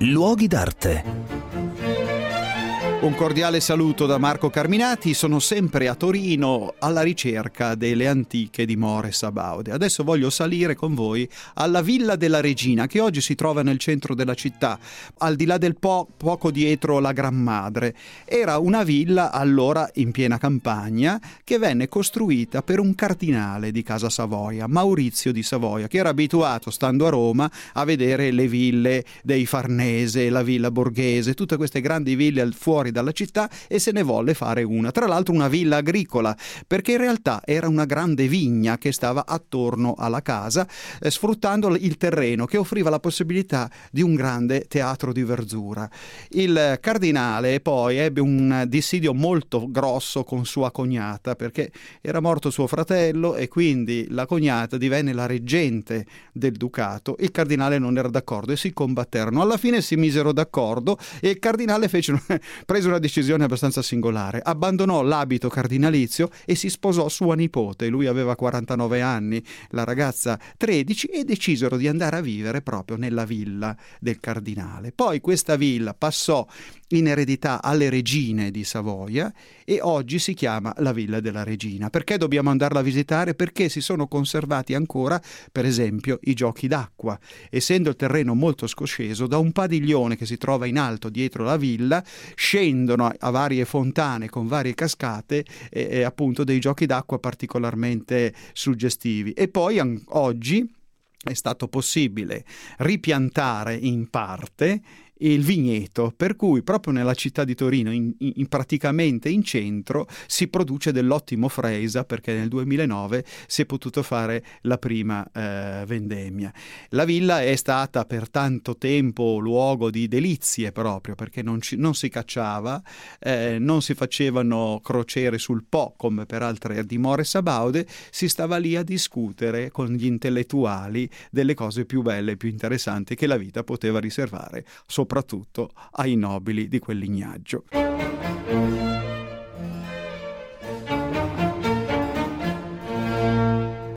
Luoghi d'arte. Un cordiale saluto da Marco Carminati, sono sempre a Torino alla ricerca delle antiche dimore sabaude. Adesso voglio salire con voi alla Villa della Regina che oggi si trova nel centro della città, al di là del Po, poco dietro la Gran Madre. Era una villa allora in piena campagna che venne costruita per un cardinale di Casa Savoia, Maurizio di Savoia, che era abituato, stando a Roma, a vedere le ville dei Farnese, la villa borghese, tutte queste grandi ville fuori fuori dalla città e se ne volle fare una, tra l'altro una villa agricola, perché in realtà era una grande vigna che stava attorno alla casa, eh, sfruttando il terreno che offriva la possibilità di un grande teatro di verzura. Il cardinale poi ebbe un dissidio molto grosso con sua cognata perché era morto suo fratello e quindi la cognata divenne la reggente del ducato. Il cardinale non era d'accordo e si combatterono. Alla fine si misero d'accordo e il cardinale fece, prese una decisione abbastanza singolare. Abbandonò l'abito cardinalizio e si sposò sua nipote. Lui aveva 49 anni, la ragazza 13 e decisero di andare a vivere proprio nella villa del cardinale. Poi questa villa passò in eredità alle regine di Savoia e oggi si chiama la Villa della Regina. Perché dobbiamo andarla a visitare? Perché si sono conservati ancora, per esempio, i giochi d'acqua. Essendo il terreno molto scosceso, da un padiglione che si trova in alto dietro la villa, scendono a varie fontane con varie cascate e, e appunto dei giochi d'acqua particolarmente suggestivi. E poi an- oggi è stato possibile ripiantare in parte il vigneto, per cui proprio nella città di Torino, in, in, praticamente in centro, si produce dell'ottimo Freisa perché nel 2009 si è potuto fare la prima eh, vendemmia. La villa è stata per tanto tempo luogo di delizie proprio perché non, ci, non si cacciava, eh, non si facevano crociere sul Po come per altre dimore sabaude, si stava lì a discutere con gli intellettuali delle cose più belle e più interessanti che la vita poteva riservare, soprattutto ai nobili di quel lignaggio.